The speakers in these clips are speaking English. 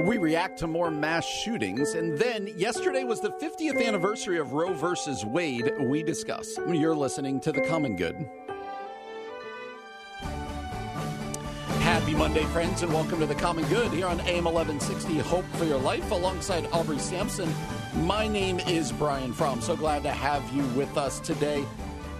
We react to more mass shootings, and then yesterday was the 50th anniversary of Roe versus Wade. We discuss. You're listening to The Common Good. Happy Monday, friends, and welcome to The Common Good here on AM 1160 Hope for Your Life alongside Aubrey Sampson. My name is Brian Fromm. So glad to have you with us today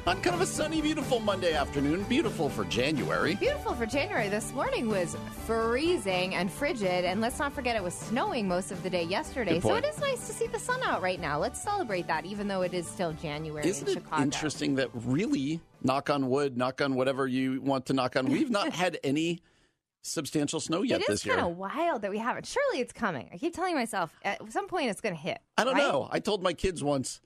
on kind of a sunny, beautiful Monday afternoon. Beautiful for January. Beautiful for January. This morning was freezing and frigid, and let's not forget it was snowing most of the day yesterday. So it is nice to see the sun out right now. Let's celebrate that, even though it is still January Isn't in it Chicago. interesting that really, knock on wood, knock on whatever you want to knock on, we've not had any substantial snow yet It this is year. kind of wild that we haven't. Surely it's coming. I keep telling myself at some point it's going to hit. I don't right? know. I told my kids once,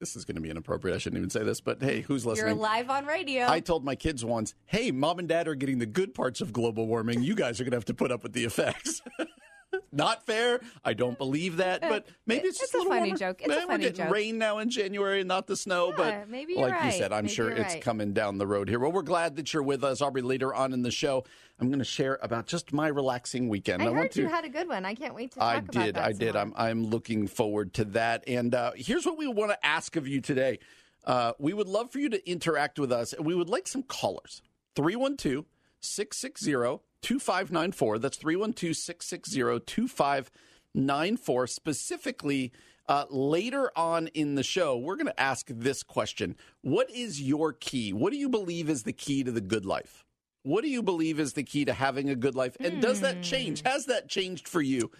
this is going to be inappropriate. I shouldn't even say this, but hey, who's listening? You're live on radio. I told my kids once, hey, mom and dad are getting the good parts of global warming. You guys are going to have to put up with the effects. Not fair. I don't believe that, but maybe it's It's just a little funny warmer. joke. It's a funny We're getting joke. rain now in January and not the snow, Yeah, but maybe like you said, I'm Maybe sure it's right. coming down the road here. Well, we're glad that you're with us, Aubrey. Later on in the show, I'm going to share about just my relaxing weekend. I want heard to. you had a good one. I can't wait to talk I about did. that I did. more. I'm I'm looking forward to that. And uh, here's what we want to ask of you today. Uh, we would love for you to interact with us, and we would like some callers. 312 660 2594. That's 312 660 2594. Specifically, uh, later on in the show, we're going to ask this question What is your key? What do you believe is the key to the good life? What do you believe is the key to having a good life? And does that change? Has that changed for you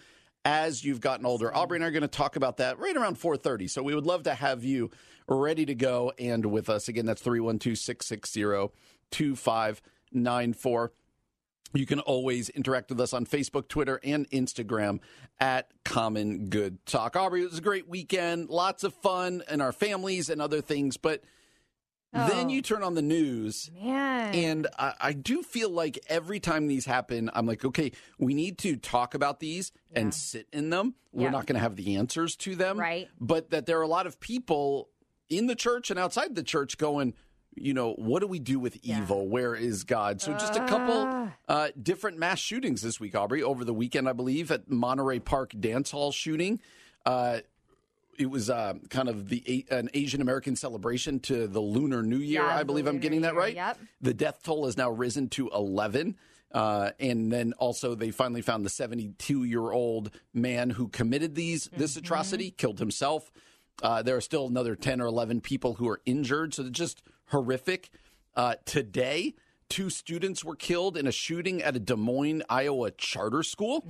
as you've gotten older? Aubrey and I are going to talk about that right around 4:30. So we would love to have you ready to go and with us. Again, that's 312-660-2594. You can always interact with us on Facebook, Twitter, and Instagram at Common Good Talk. Aubrey, it was a great weekend, lots of fun and our families and other things, but then Oh. you turn on the news Man. and I, I do feel like every time these happen, I'm like, okay, we need to talk about these Yeah. and sit in them. We're not going to have the answers to them. Right. But that there are a lot of people in the church and outside the church going, you know, what do we do with Yeah. evil? Where is God? So just a couple Ah. uh, different mass shootings this week, Aubrey. Over the weekend, I believe, at Monterey Park Dance Hall shooting. Uh, it was uh, kind of the an Asian American celebration to the Lunar New Year. Yeah, I believe I'm Lunar getting that Year, right. yep. The death toll has now risen to 11. Uh, and then also they finally found the 72 year old man who committed these this Mm-hmm. atrocity, killed himself. Uh, there are still another 10 or 11 people who are injured. So just horrific. Uh, today, two students were killed in a shooting at a Des Moines, Iowa charter school.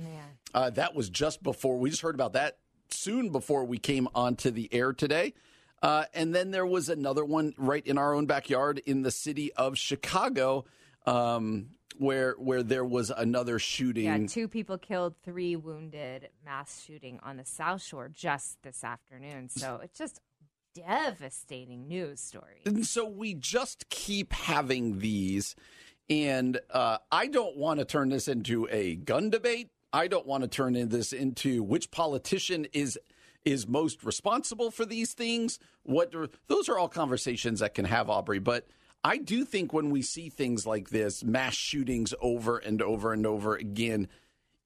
Uh, that was just before we just heard about that soon before we came onto the air today. Uh, and then there was another one right in our own backyard in the city of Chicago, um, where where there was another shooting. Yeah, two people killed, three wounded. Mass shooting on the South Shore just this afternoon. So it's just devastating news story. And so we just keep having these. And uh, I don't want to turn this into a gun debate. I don't want to turn this into which politician is is most responsible for these things. What those are all conversations that can have Aubrey, but I do think when we see things like this, mass shootings over and over and over again,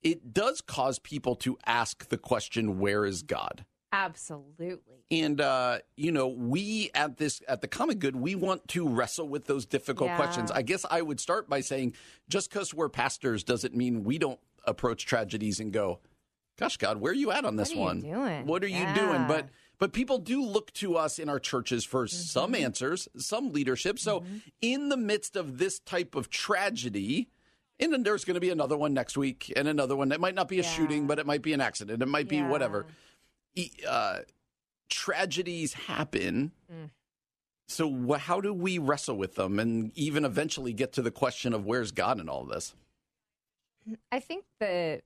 it does cause people to ask the question, "Where is God?" Absolutely. And uh, you know, we at this at the Common Good, we want to wrestle with those difficult Yeah. questions. I guess I would start by saying, just because we're pastors doesn't mean we don't approach tragedies and go, "Gosh, God, where are you at on this one? doing? What are you doing?" But but people do look to us in our churches for Mm-hmm. some answers, some leadership. So in the midst of this type of tragedy. And then there's going to be another one next week, and another one. It might not be a Yeah. shooting, but it might be an accident. It might be Yeah. whatever uh, tragedies happen. So, wh- how do we wrestle with them and even eventually get to the question of where's God in all this? I think the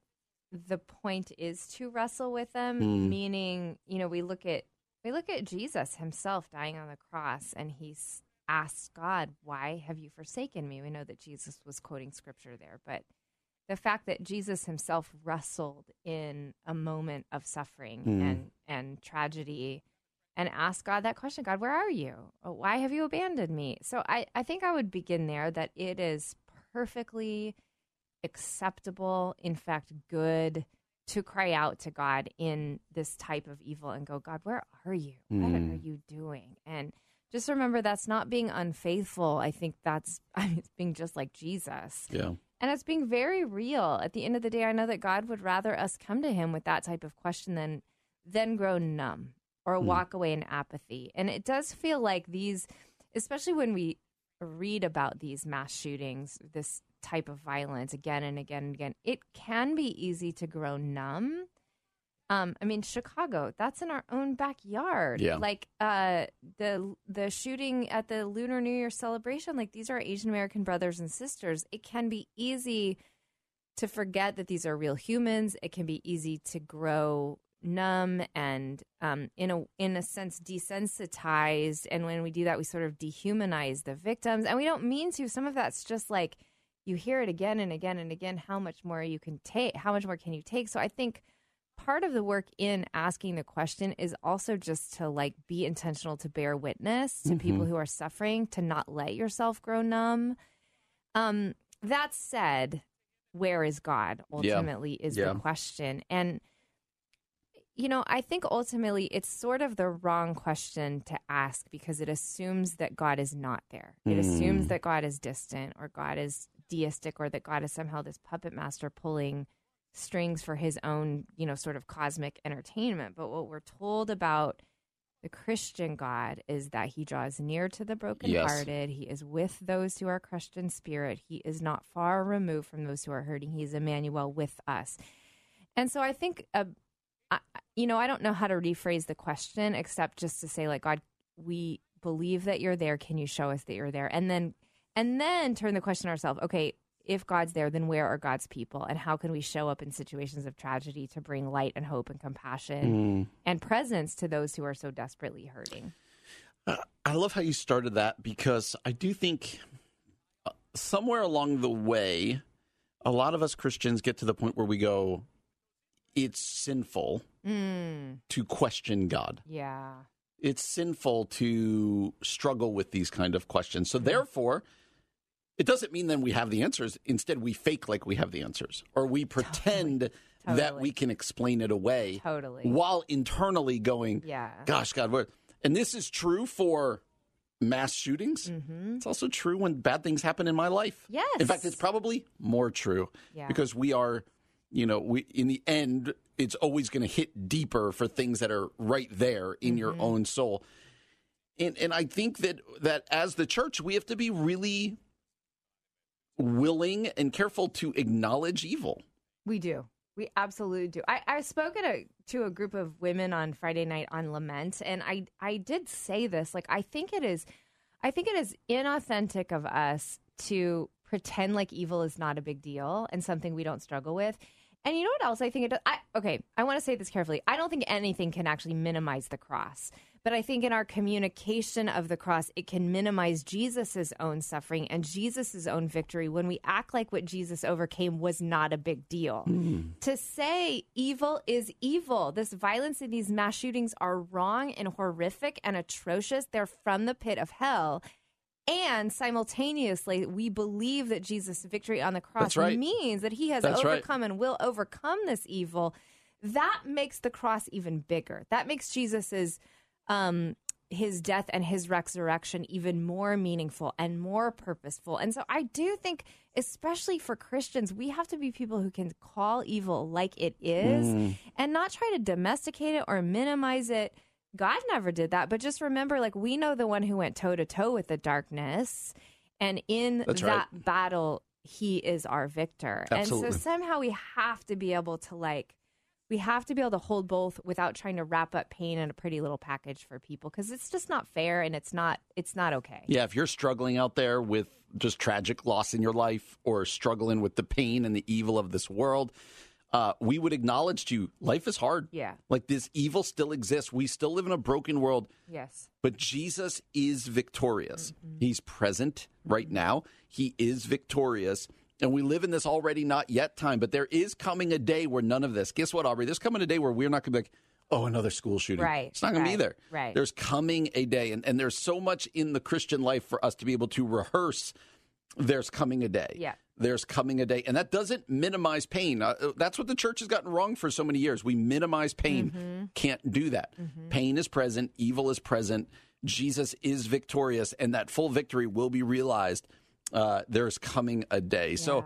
the point is to wrestle with them, Hmm. meaning, you know, we look at we look at Jesus himself dying on the cross and he's asked God, "Why have you forsaken me?" We know that Jesus was quoting scripture there, but the fact that Jesus himself wrestled in a moment of suffering Hmm. and and tragedy and asked God that question, God, where are you? Why have you abandoned me? So I, I think I would begin there that it is perfectly acceptable, in fact, good to cry out to God in this type of evil and go, God, where are you? What Mm. are you doing? And just remember that's not being unfaithful. I think that's I mean, it's being just like Jesus. Yeah. And it's being very real. At the end of the day, I know that God would rather us come to him with that type of question than then grow numb or hmm. walk away in apathy. And it does feel like these especially when we read about these mass shootings, this type of violence again and again and again, it can be easy to grow numb. Um, I mean, Chicago, that's in our own backyard. Yeah. Like uh, the the shooting at the Lunar New Year celebration, like these are Asian American brothers and sisters. It can be easy to forget that these are real humans. It can be easy to grow numb and um, in a in a sense desensitized. And when we do that, we sort of dehumanize the victims, and we don't mean to. Some of that's just like you hear it again and again and again. How much more you can take? How much more can you take? So I think part of the work in asking the question is also just to like be intentional to bear witness to people who are suffering to not let yourself grow numb. Um that said where is god Yeah. ultimately is Yeah. the question. And you know i think ultimately it's sort of the wrong question to ask because it assumes that god is not there. It assumes that god is distant or god is deistic or that god is somehow this puppet master pulling strings for his own, you know, sort of cosmic entertainment. But what we're told about the Christian God is that he draws near to the brokenhearted. He is with those who are crushed in spirit. He is not far removed from those who are hurting. He is Emmanuel with us. And so I think, uh, I, you know, I don't know how to rephrase the question except just to say, like, God, we believe that you're there. Can you show us that you're there? And then, and then turn the question ourselves. Okay, if God's there, then where are God's people? And how can we show up in situations of tragedy to bring light and hope and compassion and presence to those who are so desperately hurting? I love how you started that because I do think uh, somewhere along the way, a lot of us Christians get to the point where we go, it's sinful Mm, to question God. yeah. It's sinful to struggle with these kind of questions. So, therefore, it doesn't mean then we have the answers. Instead, we fake like we have the answers, or we pretend that Totally. we can explain it away Totally. while internally going, Yeah. gosh, God, what? And this is true for mass shootings. Mm-hmm. It's also true when bad things happen in my life. Yes. In fact, it's probably more true Yeah. because we are, you know, we in the end, it's always going to hit deeper for things that are right there in Mm-hmm. your own soul. And and I think that that as the church, we have to be really willing and careful to acknowledge evil. We do. We absolutely do. I, I spoke at a, to a group of women on Friday night on lament, and I I did say this. Like I think it is, I think it is inauthentic of us to pretend like evil is not a big deal and something we don't struggle with. And you know what else I think it does? I, okay, I want to say this carefully. I don't think anything can actually minimize the cross. But I think in our communication of the cross, it can minimize Jesus's own suffering and Jesus's own victory when we act like what Jesus overcame was not a big deal. Hmm. To say evil is evil, this violence and these mass shootings are wrong and horrific and atrocious. They're from the pit of hell. And simultaneously, we believe that Jesus' victory on the cross right. means that he has That's right. overcome and will overcome this evil. That makes the cross even bigger. That makes Jesus's um, his death and his resurrection even more meaningful and more purposeful. And so I do think, especially for Christians, we have to be people who can call evil like it is and not try to domesticate it or minimize it. God never did that, but just remember like we know the one who went toe to toe with the darkness. And in That's that battle, he is our victor. And so somehow we have to be able to like we have to be able to hold both without trying to wrap up pain in a pretty little package for people because it's just not fair and it's not it's not okay. Yeah, if you're struggling out there with just tragic loss in your life or struggling with the pain and the evil of this world, uh, we would acknowledge to you life is hard. Yeah. Like this evil still exists. We still live in a broken world, Yes. but Jesus is victorious. He's present right now. He is victorious. And we live in this already not yet time, but there is coming a day where none of this. Guess what, Aubrey? There's coming a day where we're not going to be like, oh, another school shooting. Right, It's not going to be there. right. There's coming a day. And, and there's so much in the Christian life for us to be able to rehearse there's coming a day. Yeah. There's coming a day. And that doesn't minimize pain. Uh, that's what the church has gotten wrong for so many years. We minimize pain. Mm-hmm. Can't do that. Pain is present, evil is present. Jesus is victorious, and that full victory will be realized. Uh, there's coming a day. So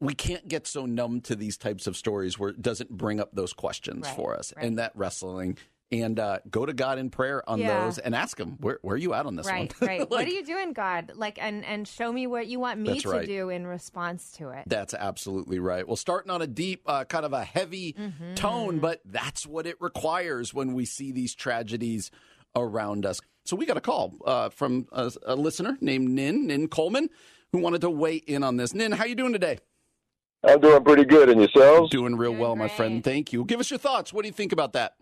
we can't get so numb to these types of stories where it doesn't bring up those questions Right, for us right. and that wrestling. And uh, go to God in prayer on Yeah. those and ask Him, where, where are you at on this Right, one? right. what are you doing, God? Like, and and show me what you want me to right. do in response to it. That's absolutely right. Well, starting on a deep, uh, kind of a heavy Mm-hmm. tone, but that's what it requires when we see these tragedies around us. So we got a call uh, from a, a listener named Nin, Nin Coleman, who wanted to weigh in on this. Nin, how you doing today? I'm doing pretty good, and yourselves? Doing real Doing well, my friend. Thank you. Give us your thoughts. What do you think about that?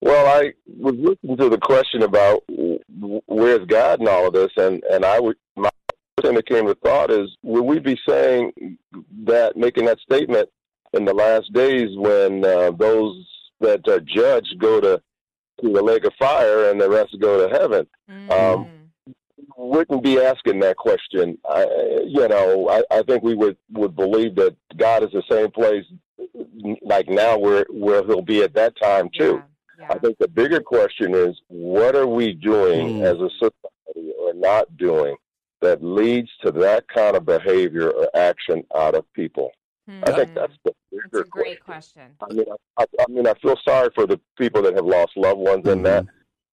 Well, I was listening to the question about where's God in all of this, and and I would my first thing that came to thought is would we be saying that making that statement in the last days when uh, those that are judged go to to the lake of fire and the rest go to heaven? Mm. Um, wouldn't be asking that question. I, you know, I, I think we would would believe that God is the same place, like now where where He'll be at that time too. Yeah, I think the bigger question is what are we doing Mm. as a society or not doing that leads to that kind of behavior or action out of people? Yeah. I think that's the bigger That's a great question. question. I mean, I, I, I mean, I feel sorry for the people that have lost loved ones in that.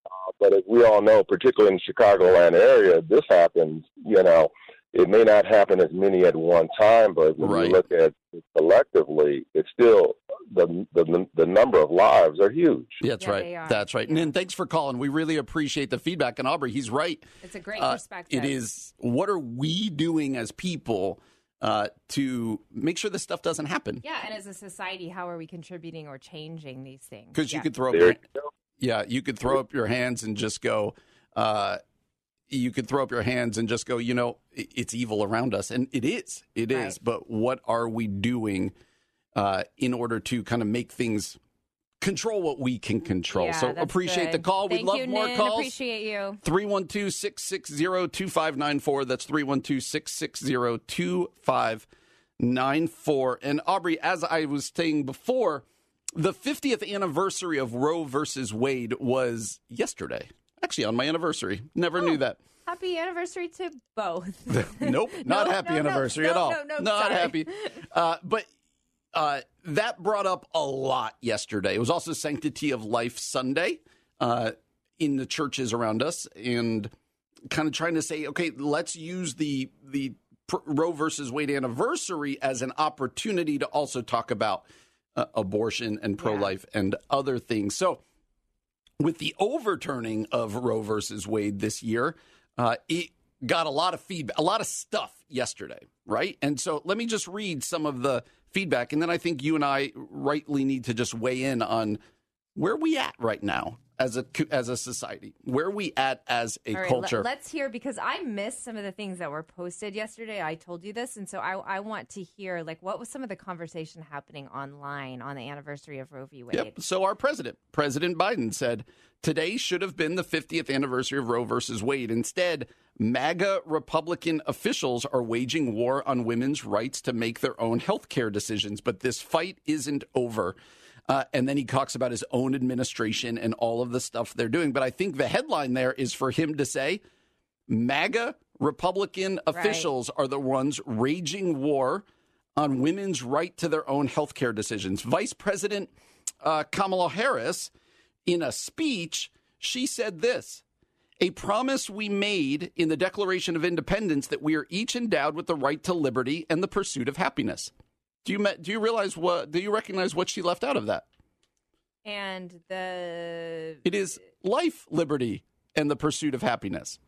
Uh, but as we all know, particularly in the Chicagoland area, this happens. You know, it may not happen as many at one time, but when Right. you look at it collectively, it's still the the the number of lives are huge. Yeah, that's Yeah, right. That's right. Yeah. Nin, thanks for calling. We really appreciate the feedback. And Aubrey, he's right. It's a great Uh, perspective. It is what are we doing as people uh, to make sure this stuff doesn't happen? Yeah, and as a society, how are we contributing or changing these things? Because you could throw up There your, you yeah, you could throw up your hands and just go. Uh, you could throw up your hands and just go. You know, it's evil around us, and it is. It is. Right. But what are we doing uh, in order to kind of make things control what we can control? Yeah, so appreciate the call. Thank We'd love you, more Nin. calls. Appreciate you. 312 660 2594. That's 312 660 2594. And Aubrey, as I was saying before, the 50th anniversary of Roe versus Wade was yesterday. Actually, on my anniversary. Never Oh. knew that. Happy anniversary to both. Nope, not No, happy no, anniversary no, at all. no, no, not sorry. happy. Uh, but uh, that brought up a lot yesterday. It was also Sanctity of Life Sunday uh, in the churches around us, and kind of trying to say, okay, let's use the the Roe versus Wade anniversary as an opportunity to also talk about uh, abortion and pro life and other things. So with the overturning of Roe versus Wade this year, uh, it got a lot of feedback, a lot of stuff yesterday, right? And so let me just read some of the feedback, and then I think you and I rightly need to just weigh in on where we at right now as a as a society, where we at as a right, culture. Let, us hear because I missed some of the things that were posted yesterday. I told you this, and so I, I want to hear like what was some of the conversation happening online on the anniversary of Roe v. Wade. Yep. So our president, President Biden, said today should have been the 50th anniversary of Roe versus Wade. Instead, MAGA Republican officials are waging war on women's rights to make their own health care decisions. But this fight isn't over. Uh, and then he talks about his own administration and all of the stuff they're doing. But I think the headline there is for him to say MAGA Republican officials are the ones raging war on women's right to their own health care decisions. Vice President uh, Kamala Harris, in a speech, she said this a promise we made in the Declaration of Independence that we are each endowed with the right to liberty and the pursuit of happiness. Do you do you realize what? Do you recognize what she left out of that? And the It is life, liberty, and the pursuit of happiness.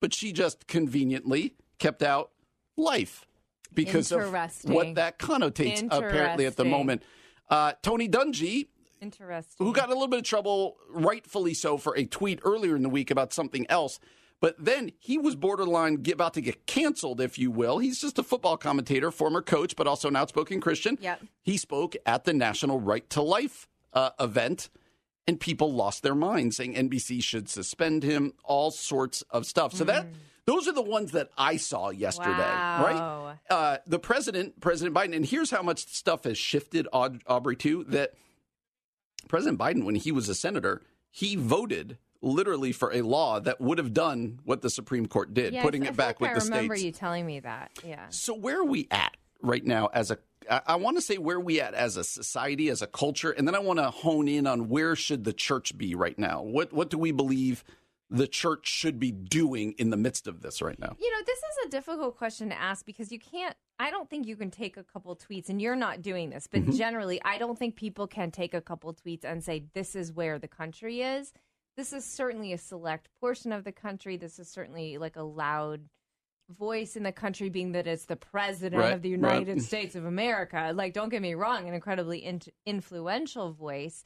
But she just conveniently kept out life because of what that connotates apparently at the moment. Uh, Tony Dungy, interesting. who got in a little bit of trouble, rightfully so, for a tweet earlier in the week about something else. But then he was borderline get- about to get canceled, if you will. He's just a football commentator, former coach, but also an outspoken Christian. Yep. He spoke at the National Right to Life uh, event, and people lost their minds, saying NBC should suspend him, all sorts of stuff. So that those are the ones that I saw yesterday, right? Uh, the president, President Biden, and here's how much stuff has shifted, Aud- Aubrey, too, that President Biden, when he was a senator, he voted literally for a law that would have done what the Supreme Court did, Yeah, putting I it back like with I the states. I remember you telling me that. Yeah. So where are we at right now as a I, I want to say where we at as a society, as a culture, and then I want to hone in on where should the church be right now? What what do we believe the church should be doing in the midst of this right now? You know, this is a difficult question to ask because you can't. I don't think you can take a couple tweets, and you're not doing this, but Mm-hmm. generally, I don't think people can take a couple tweets and say, this is where the country is. This is certainly a select portion of the country. This is certainly like a loud voice in the country, being that it's the president Right, of the right. United States of America. Like, don't get me wrong, an incredibly in- influential voice.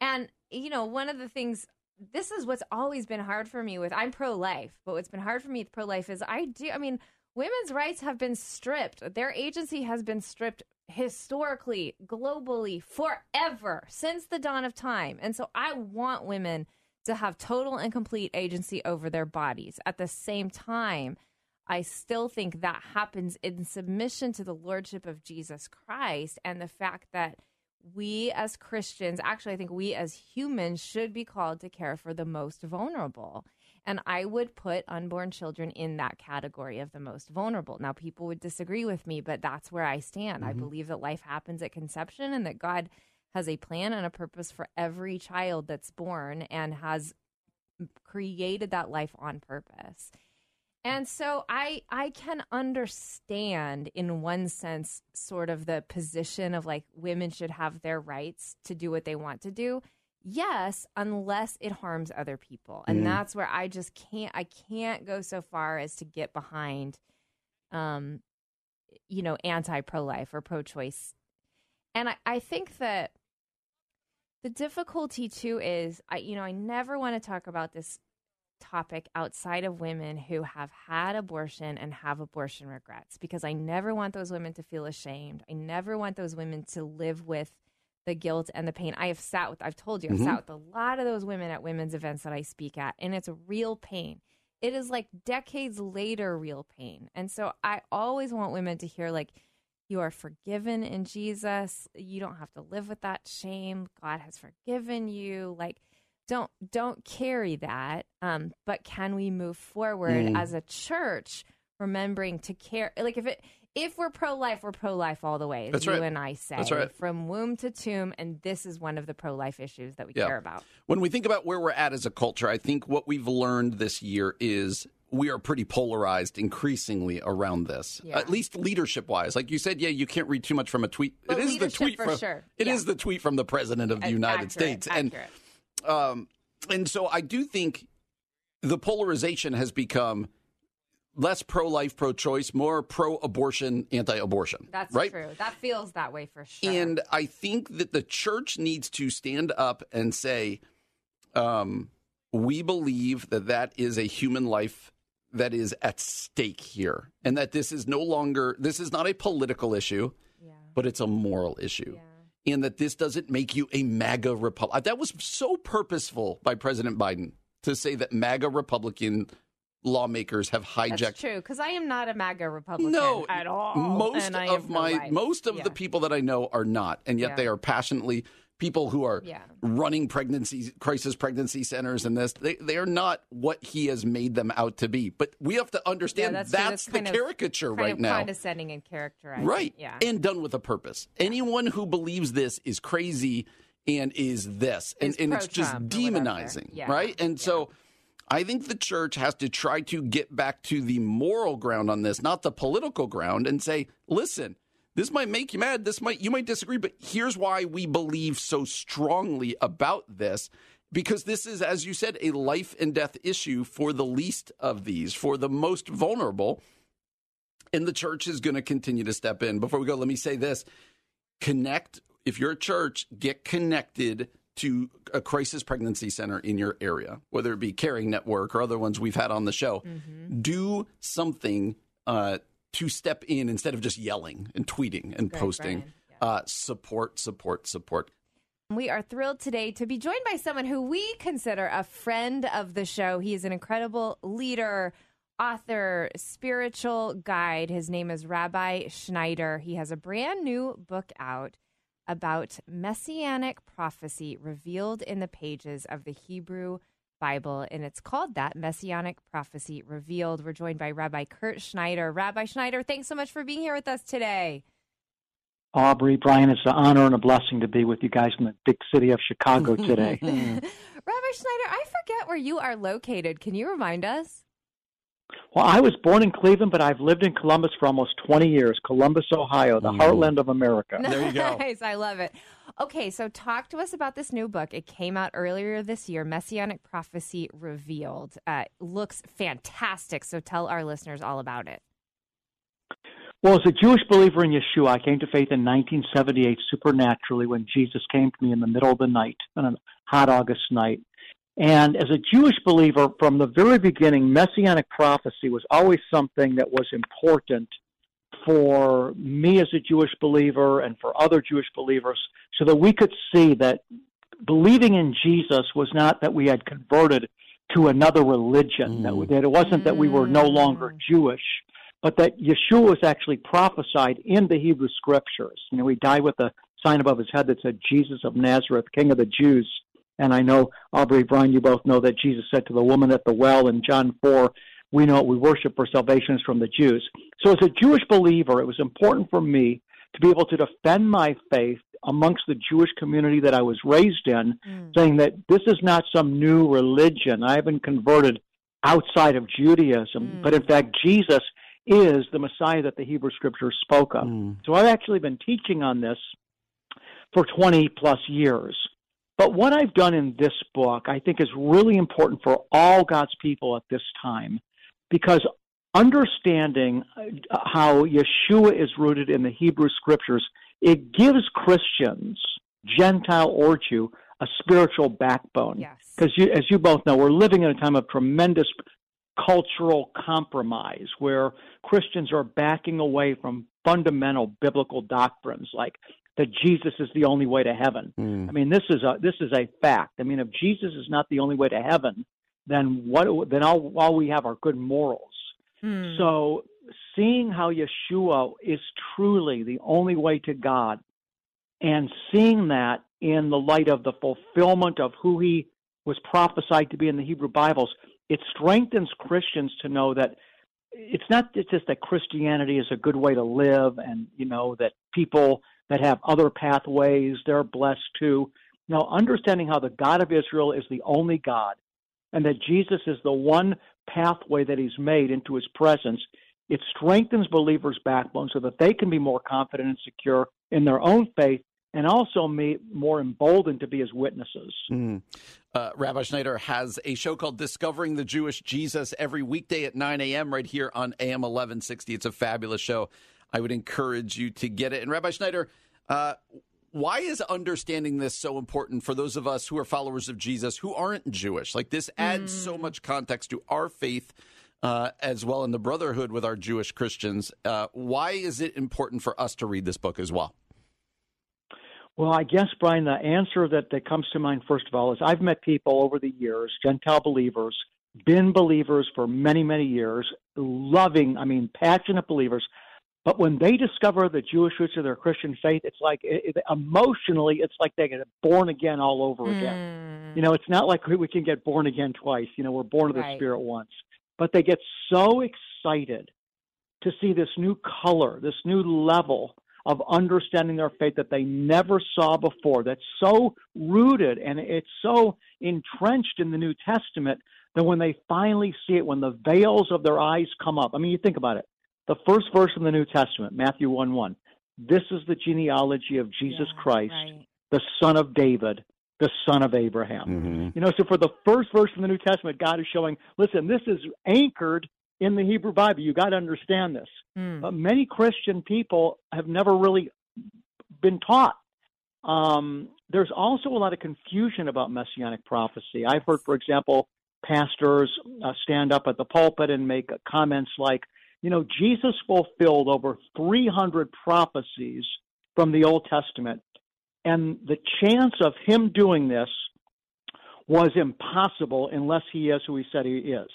And, you know, one of the things, this is what's always been hard for me with, I'm pro life, but what's been hard for me with pro life is I do, I mean, women's rights have been stripped. Their agency has been stripped historically, globally, forever, since the dawn of time. And so I want women to have total and complete agency over their bodies. At the same time, I still think that happens in submission to the lordship of Jesus Christ and the fact that we as Christians, actually, I think we as humans should be called to care for the most vulnerable. And I would put unborn children in that category of the most vulnerable. Now, people would disagree with me, but that's where I stand. I mm-hmm. believe that life happens at conception and that God has a plan and a purpose for every child that's born and has created that life on purpose. And so I I can understand in one sense sort of the position of like women should have their rights to do what they want to do. Yes, unless it harms other people. And that's where I just can't I can't go so far as to get behind um you know anti pro life or pro choice. And I, I think that the difficulty too is I you know I never want to talk about this topic outside of women who have had abortion and have abortion regrets because I never want those women to feel ashamed. I never want those women to live with the guilt and the pain. I have sat with I've told you I've mm-hmm. sat with a lot of those women at women's events that I speak at and it's real pain. It is like decades later real pain. And so I always want women to hear like you are forgiven in Jesus. You don't have to live with that shame. God has forgiven you. Like don't don't carry that. Um, but can we move forward Mm. as a church, remembering to care? Like if it if we're pro life, we're pro life all the way. That's you right. and I say, That's right. from womb to tomb, and this is one of the pro life issues that we Yeah. care about. When we think about where we're at as a culture, I think what we've learned this year is we are pretty polarized increasingly around this. Yeah. At least leadership wise. Like you said, yeah, you can't read too much from a tweet. But it is the tweet for from sure. It is Yeah. the tweet from the president of the United accurate, States. And um and so I do think the polarization has become less pro life, pro choice, more pro abortion, anti abortion. That's right? true. That feels that way for sure. And I think that the church needs to stand up and say, um, we believe that that is a human life that is at stake here, and that this is no longer, this is not a political issue, yeah. but it's a moral issue. Yeah. And that this doesn't make you a MAGA Republican. That was so purposeful by President Biden to say that MAGA Republican lawmakers have hijacked That's true because I am not a MAGA Republican no, at all. Most of my pro-life. most of Yeah. the people that I know are not, and yet Yeah. they are passionately people who are Yeah. running pregnancy crisis pregnancy centers and this. They they are not what he has made them out to be. But we have to understand that's, that's. That's the of- caricature kind right of now. condescending and characterizing. Right. Yeah. And done with a purpose. Anyone who believes this is crazy and is this. And, Is and it's just pro-Trump or whatever. demonizing. Yeah. Right. And so I think the church has to try to get back to the moral ground on this, not the political ground, and say, listen, This might make you mad. This might you might disagree, but here's why we believe so strongly about this because this is as you said a life and death issue for the least of these, for the most vulnerable. And the church is going to continue to step in. Before we go, let me say this. Connect if you're a church, get connected to a crisis pregnancy center in your area, whether it be Caring Network or other ones we've had on the show. Mm-hmm. Do something uh, to step in instead of just yelling and tweeting and Greg posting. Yeah. Uh, support, support, support. We are thrilled today to be joined by someone who we consider a friend of the show. He is an incredible leader, author, spiritual guide. His name is Rabbi Schneider. He has a brand new book out about messianic prophecy revealed in the pages of the Hebrew Bible, and it's called that Messianic Prophecy Revealed. We're joined by Rabbi Kirt Schneider. Rabbi Schneider, thanks so much for being here with us today. Aubrey, Brian, it's an honor and a blessing to be with you guys in the big city of Chicago today. Rabbi Schneider, I forget where you are located. Can you remind us? Well, I was born in Cleveland, but I've lived in Columbus for almost 20 years. Columbus, Ohio, the mm. heartland of America. There you go. Nice. I love it. Okay, so talk to us about this new book. It came out earlier this year, Messianic Prophecy Revealed. Uh, looks fantastic. So tell our listeners all about it. Well, as a Jewish believer in Yeshua, I came to faith in 1978 supernaturally when Jesus came to me in the middle of the night on a hot August night. And as a Jewish believer, from the very beginning, messianic prophecy was always something that was important for me as a Jewish believer and for other Jewish believers so that we could see that believing in Jesus was not that we had converted to another religion, mm. that, that, it wasn't that we were no longer mm. Jewish, but that Yeshua was actually prophesied in the Hebrew scriptures. You know, he died with a sign above his head that said, Jesus of Nazareth, King of the Jews. And I know, Aubrey, Brian, you both know that Jesus said to the woman at the well in John 4, we know we worship for salvation is from the Jews. So as a Jewish believer, it was important for me to be able to defend my faith amongst the Jewish community that I was raised in, mm. saying that this is not some new religion. I haven't converted outside of Judaism, mm. but in fact, Jesus is the Messiah that the Hebrew Scriptures spoke of. Mm. So I've actually been teaching on this for 20 plus years. But what I've done in this book, I think, is really important for all God's people at this time because understanding uh, how Yeshua is rooted in the Hebrew scriptures, it gives Christians, Gentile or Jew, a spiritual backbone. Because yes. as you both know, we're living in a time of tremendous cultural compromise where Christians are backing away from fundamental biblical doctrines like that Jesus is the only way to heaven. Mm. I mean, this is a this is a fact. I mean, if Jesus is not the only way to heaven, then what? Then all all we have are good morals. Mm. So, seeing how Yeshua is truly the only way to God, and seeing that in the light of the fulfillment of who He was prophesied to be in the Hebrew Bibles, it strengthens Christians to know that it's not just that Christianity is a good way to live, and you know that people that have other pathways, they're blessed too. Now, understanding how the God of Israel is the only God and that Jesus is the one pathway that he's made into his presence, it strengthens believers' backbone so that they can be more confident and secure in their own faith and also be more emboldened to be his witnesses. Mm. Uh, Rabbi Schneider has a show called Discovering the Jewish Jesus every weekday at 9 a.m. right here on AM 1160. It's a fabulous show. I would encourage you to get it. And Rabbi Schneider, uh, why is understanding this so important for those of us who are followers of Jesus who aren't Jewish? Like this adds mm. so much context to our faith. Uh, as well in the brotherhood with our Jewish Christians. Uh, why is it important for us to read this book as well? Well, I guess, Brian, the answer that, that comes to mind, first of all, is I've met people over the years, Gentile believers, been believers for many, many years, loving, I mean, passionate believers but when they discover the Jewish roots of their Christian faith, it's like it, it, emotionally, it's like they get born again all over mm. again. You know, it's not like we can get born again twice. You know, we're born of the right. Spirit once. But they get so excited to see this new color, this new level of understanding their faith that they never saw before. That's so rooted and it's so entrenched in the New Testament that when they finally see it, when the veils of their eyes come up, I mean, you think about it the first verse in the New Testament, Matthew 1 1. this is the genealogy of Jesus Yeah, Christ, right. the son of David, the son of Abraham. Mm-hmm. You know, so for the first verse in the New Testament, God is showing, listen, this is anchored in the Hebrew Bible. You got to understand this. Mm. But many Christian people have never really been taught. Um, there's also a lot of confusion about messianic prophecy. I've heard, for example, pastors uh, stand up at the pulpit and make comments like, you know, Jesus fulfilled over 300 prophecies from the Old Testament, and the chance of him doing this was impossible unless he is who he said he is.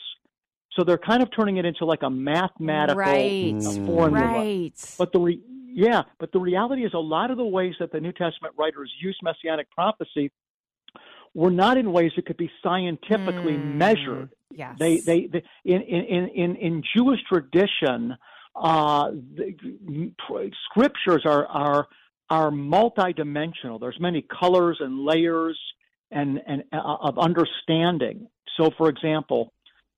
So they're kind of turning it into like a mathematical Right. formula. Right. But the re- yeah, but the reality is a lot of the ways that the New Testament writers use messianic prophecy were not in ways that could be scientifically Mm, measured. Yes. They, they, they in, in, in, in Jewish tradition, uh, the, scriptures are, are, are multidimensional. There's many colors and layers and, and uh, of understanding. So, for example,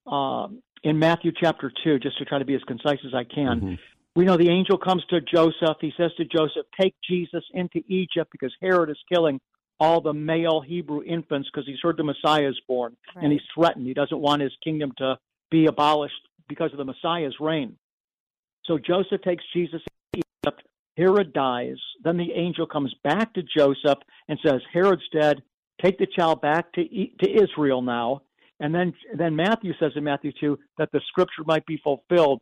um, in Matthew chapter 2, just to try to be as concise as I can, Mhm. we know the angel comes to Joseph. He says to Joseph, Take Jesus into Egypt because Herod is killing all the male Hebrew infants because he's heard the Messiah is born and he's threatened. He doesn't want his kingdom to be abolished because of the Messiah's reign. So Joseph takes Jesus to Egypt. Herod dies. Then the angel comes back to Joseph and says, Herod's dead. Take the child back to, to Israel now. And then, then Matthew says in Matthew 2 that the scripture might be fulfilled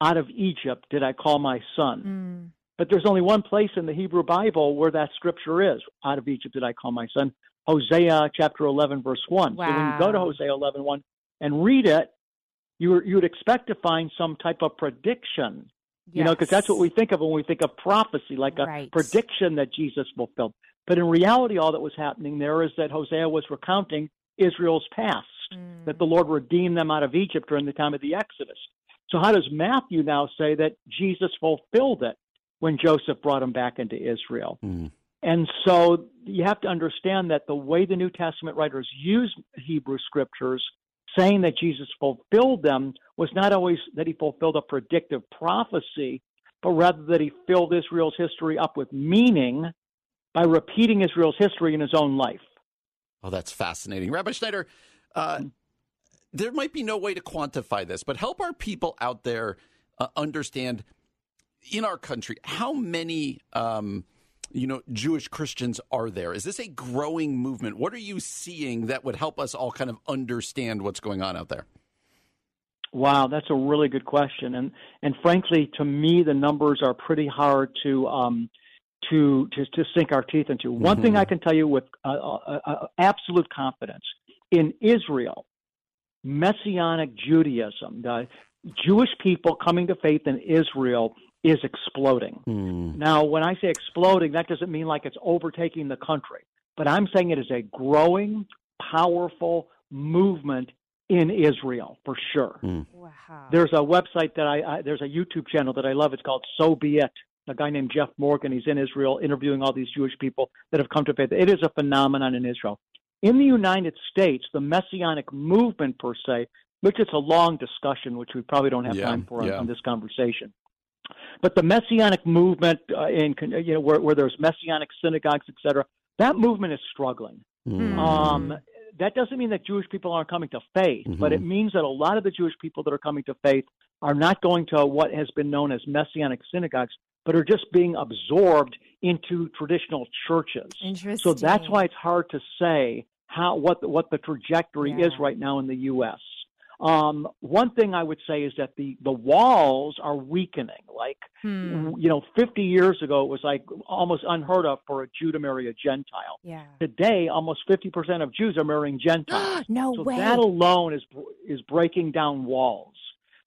out of Egypt did I call my son. Mm. But there's only one place in the Hebrew Bible where that scripture is. Out of Egypt did I call my son. Hosea chapter 11 verse 1. So when you go to Hosea 11 1 and read it, you you would expect to find some type of prediction. You know, because that's what we think of when we think of prophecy, like a Right. prediction that Jesus fulfilled. But in reality, all that was happening there is that Hosea was recounting Israel's past, Mm. that the Lord redeemed them out of Egypt during the time of the Exodus. So how does Matthew now say that Jesus fulfilled it when Joseph brought him back into Israel? Mm. And so you have to understand that the way the New Testament writers use Hebrew scriptures, saying that Jesus fulfilled them, was not always that he fulfilled a predictive prophecy, but rather that he filled Israel's history up with meaning by repeating Israel's history in his own life. Oh, that's fascinating. Rabbi Schneider, uh, there might be no way to quantify this, but help our people out there uh, understand in our country how many. Um, you know, Jewish Christians are there? Is this a growing movement? What are you seeing that would help us all kind of understand what's going on out there? Wow, that's a really good question, and and frankly, to me, the numbers are pretty hard to um, to to, to sink our teeth into. One thing Mhm. I can tell you with uh, uh, uh, absolute confidence: in Israel, Messianic Judaism, the Jewish people coming to faith in Israel is exploding. Mm. Now, when I say exploding, that doesn't mean like it's overtaking the country, but I'm saying it is a growing, powerful movement in Israel for sure. Wow. There's a website that I, I there's a YouTube channel that I love. It's called So Be It. A guy named Jeff Morgan. He's in Israel interviewing all these Jewish people that have come to faith. It is a phenomenon in Israel. In the United States, the Messianic movement per se, which is a long discussion, which we probably don't have Yeah, time for on, yeah. on this conversation. But the Messianic movement, uh, in you know, where, where there's Messianic synagogues, et cetera, that movement is struggling. Mm. Um, that doesn't mean that Jewish people aren't coming to faith, but it means that a lot of the Jewish people that are coming to faith are not going to what has been known as messianic synagogues, but are just being absorbed into traditional churches. Interesting. So that's why it's hard to say how what the, what the trajectory is right now in the U.S. Um, one thing I would say is that the the walls are weakening. Like Hmm. you know, 50 years ago, it was like almost unheard of for a Jew to marry a Gentile. Yeah. Today, almost 50% of Jews are marrying Gentiles. no so way. that alone is is breaking down walls.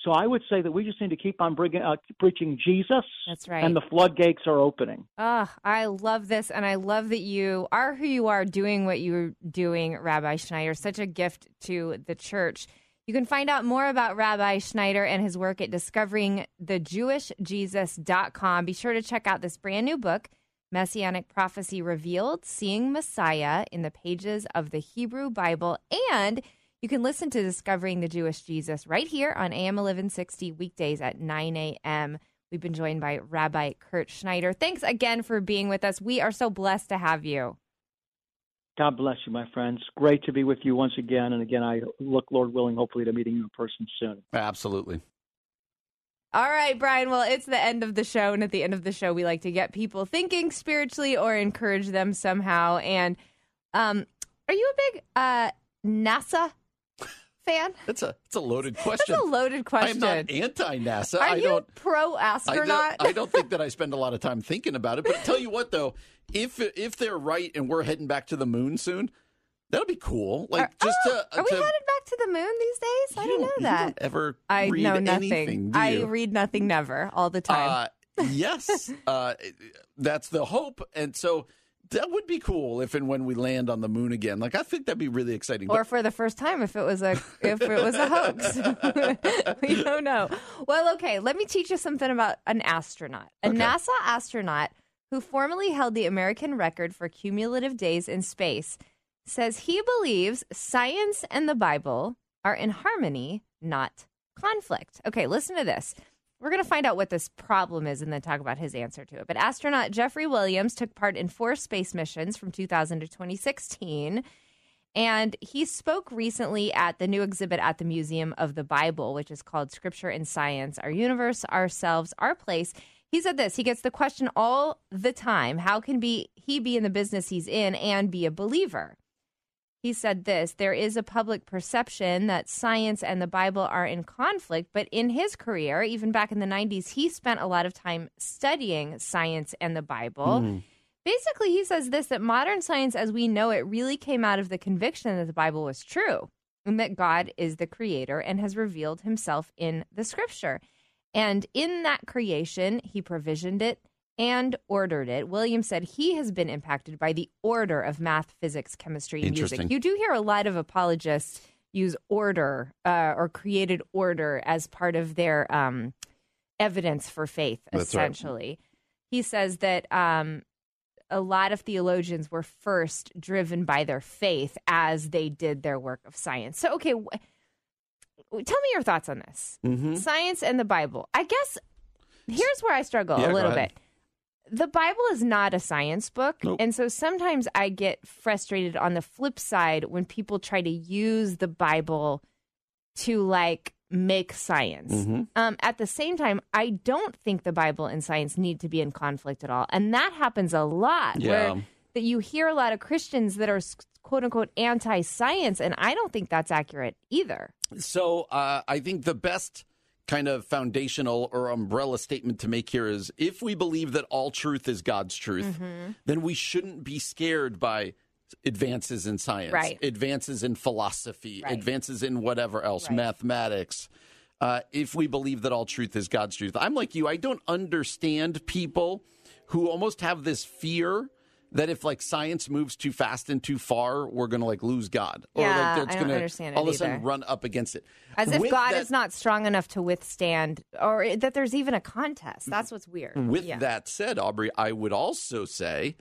So I would say that we just need to keep on bringing, uh, preaching Jesus, That's right. and the floodgates are opening. Oh, I love this. And I love that you are who you are doing what you're doing, Rabbi Schneider. Such a gift to the church. You can find out more about Rabbi Schneider and his work at discoveringthejewishjesus.com. Be sure to check out this brand new book, Messianic Prophecy Revealed Seeing Messiah in the Pages of the Hebrew Bible. And you can listen to Discovering the Jewish Jesus right here on AM 1160 weekdays at 9 a.m. We've been joined by Rabbi Kirt Schneider. Thanks again for being with us. We are so blessed to have you. God bless you, my friends. Great to be with you once again. And again, I look, Lord willing, hopefully to meeting you in person soon. Absolutely. All right, Brian. Well, it's the end of the show. And at the end of the show, we like to get people thinking spiritually or encourage them somehow. And um, are you a big uh, NASA fan? That's a it's a loaded question. That's a loaded question. I'm not anti NASA. Are I you don't pro astronaut? don't, I don't think that I spend a lot of time thinking about it. But tell you what, though, if if they're right and we're heading back to the moon soon, that'll be cool. Like Are- just oh, to, are we to- headed back to the moon these days? I didn't know that. don't ever I read know nothing. anything. I read nothing never all the time. Uh, yes, uh, that's the hope, and so that would be cool if and when we land on the moon again. Like I think that'd be really exciting. or But for the first time if it was a if it was a hoax. we don't know. Well, okay, let me teach you something about an astronaut. A Okay. NASA astronaut who formerly held the American record for cumulative days in space says he believes science and the Bible are in harmony, not conflict. Okay, listen to this. We're going to find out what this problem is and then talk about his answer to it. But astronaut Jeffrey Williams took part in four space missions from 2000 to 2016. And he spoke recently at the new exhibit at the Museum of the Bible, which is called Scripture and Science Our Universe, Ourselves, Our Place. He said this He gets the question all the time how can be, he be in the business he's in and be a believer? He said this there is a public perception that science and the Bible are in conflict, but in his career, even back in the 90s, he spent a lot of time studying science and the Bible. Hmm. Basically, he says this that modern science as we know it really came out of the conviction that the Bible was true and that God is the creator and has revealed himself in the scripture. And in that creation, he provisioned it and ordered it. William said he has been impacted by the order of math, physics, chemistry, and music. You do hear a lot of apologists use order uh, or created order as part of their um, evidence for faith, That's right. essentially. He says that um, a lot of theologians were first driven by their faith as they did their work of science. So, okay, wh- tell me your thoughts on this Mhm. science and the Bible. I guess here's where I struggle Yeah, a little bit. The Bible is not a science book. Nope. And so sometimes I get frustrated on the flip side when people try to use the Bible to like make science. Mm-hmm. Um, at the same time, I don't think the Bible and science need to be in conflict at all. And that happens a lot Yeah. where that you hear a lot of Christians that are quote unquote anti science. And I don't think that's accurate either. So uh, I think the best kind of foundational or umbrella statement to make here is if we believe that all truth is God's truth, Mm-hmm. then we shouldn't be scared by advances in science, Right. advances in philosophy, Right. advances in whatever else, Right. mathematics. Uh, if we believe that all truth is God's truth, I'm like you. I don't understand people who almost have this fear that if like science moves too fast and too far, we're going to like lose God, or Yeah, like that's I don't going understand to it all of a sudden run up against it. As if With God that- is not strong enough to withstand, or that there's even a contest. That's what's weird. With Yeah. that said, Aubrey, I would also say,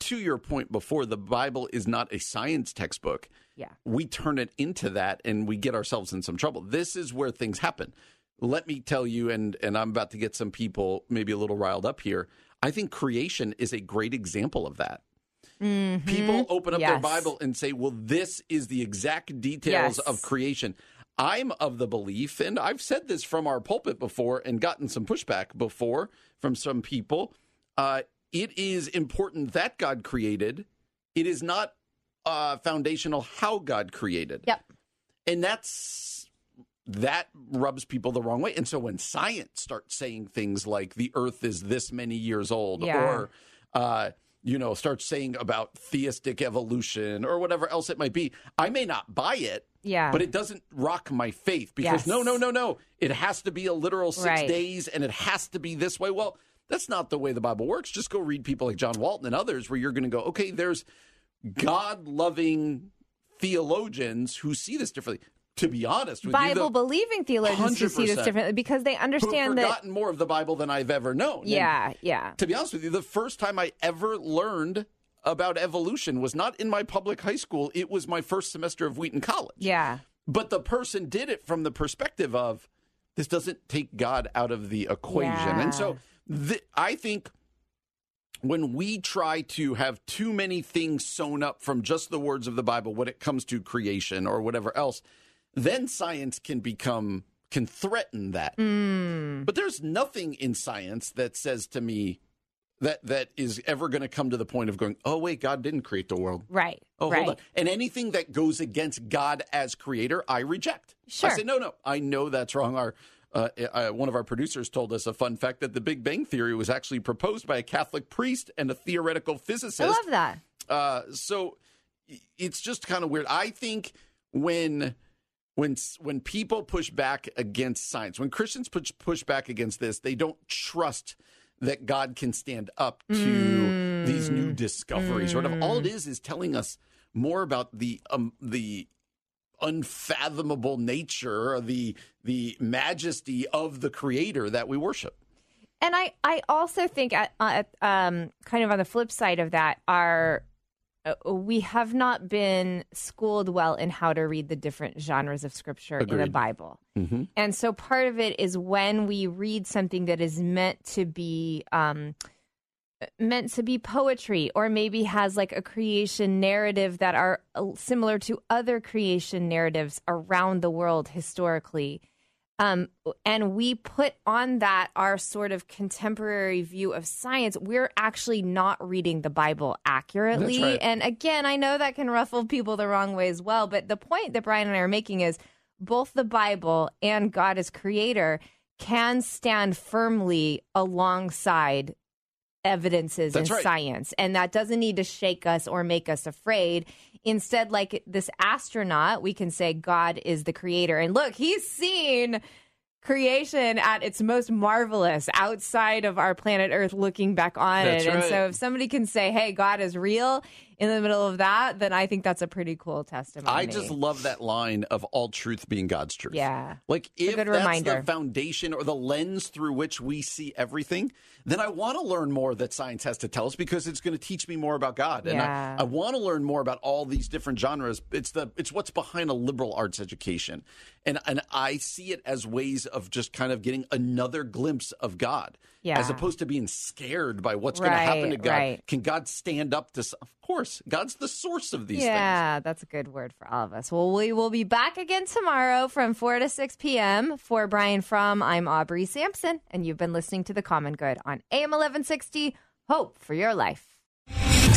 to your point before, the Bible is not a science textbook. Yeah. We turn it into that and we get ourselves in some trouble. This is where things happen. Let me tell you, and, and I'm about to get some people maybe a little riled up here. I think creation is a great example of that. People open up their Bible and say, well, this is the exact details Yes. of creation. I'm of the belief, and I've said this from our pulpit before and gotten some pushback before from some people. Uh, it is important that God created. It is not uh, foundational how God created. Yep. And that's that rubs people the wrong way. And so when science starts saying things like the earth is this many years old Yeah. or uh you know starts saying about theistic evolution or whatever else it might be, I may not buy it. Yeah. But it doesn't rock my faith because Yes. no, no, no, no. It has to be a literal six Right. days and it has to be this way. Well, that's not the way the Bible works. Just go read people like John Walton and others where you're going to go, okay, there's God loving theologians who see this differently. To be honest with you, Bible the, believing theologians who see this differently because they understand that. forgotten more of the Bible than I've ever known. And Yeah, yeah. to be honest with you, the first time I ever learned about evolution was not in my public high school. It was my first semester of Wheaton College. Yeah. But the person did it from the perspective of This doesn't take God out of the equation. And so th- I think when we try to have too many things sewn up from just the words of the Bible when it comes to creation or whatever else, then science can become can threaten that. Mm. But there's nothing in science that says to me that that is ever going to come to the point of going, "Oh wait, God didn't create the world." Right. Oh, right. hold on. And anything that goes against God as creator, I reject. Sure. I say, no, no, I know that's wrong. Our uh, uh, one of our producers told us a fun fact that the Big Bang Theory was actually proposed by a Catholic priest and a theoretical physicist. I love that. Uh, so it's just kind of weird. I think when when when people push back against science, when Christians push push back against this, they don't trust that God can stand up to Mm. these new discoveries. Sort of all it is is telling us more about the um, the unfathomable nature, the the majesty of the Creator that we worship. And I, I also think, at, at, um, kind of on the flip side of that, are we have not been schooled well in how to read the different genres of scripture in the Bible. Mm-hmm. And so part of it is when we read something that is meant to be um, meant to be poetry or maybe has like a creation narrative that are uh, similar to other creation narratives around the world historically. Um, and we put on that our sort of contemporary view of science. We're actually not reading the Bible accurately. Right. And again, I know that can ruffle people the wrong way as well. But the point that Brian and I are making is both the Bible and God as creator can stand firmly alongside evidences That's in right. science. And that doesn't need to shake us or make us afraid. Instead, like this astronaut, we can say God is the creator. And look, he's seen creation at its most marvelous outside of our planet Earth looking back on That's it. And so if somebody can say, hey, God is real in the middle of that, then I think that's a pretty cool testimony. I just love that line of all truth being God's truth. Yeah. Like if that's reminder. the foundation or the lens through which we see everything, then I want to learn more that science has to tell us because it's going to teach me more about God. And Yeah. I, I want to learn more about all these different genres. It's the it's what's behind a liberal arts education. And and I see it as ways of just kind of getting another glimpse of God. Yeah. As opposed to being scared by what's going to happen to God. right. Can God stand up to of course, God's the source of these things. yeah, that's a good word for all of us. Well, we will be back again tomorrow from 4 to 6 p.m. For Brian Fromm, I'm Aubrey Sampson, and you've been listening to The Common Good on AM 1160. Hope for your life.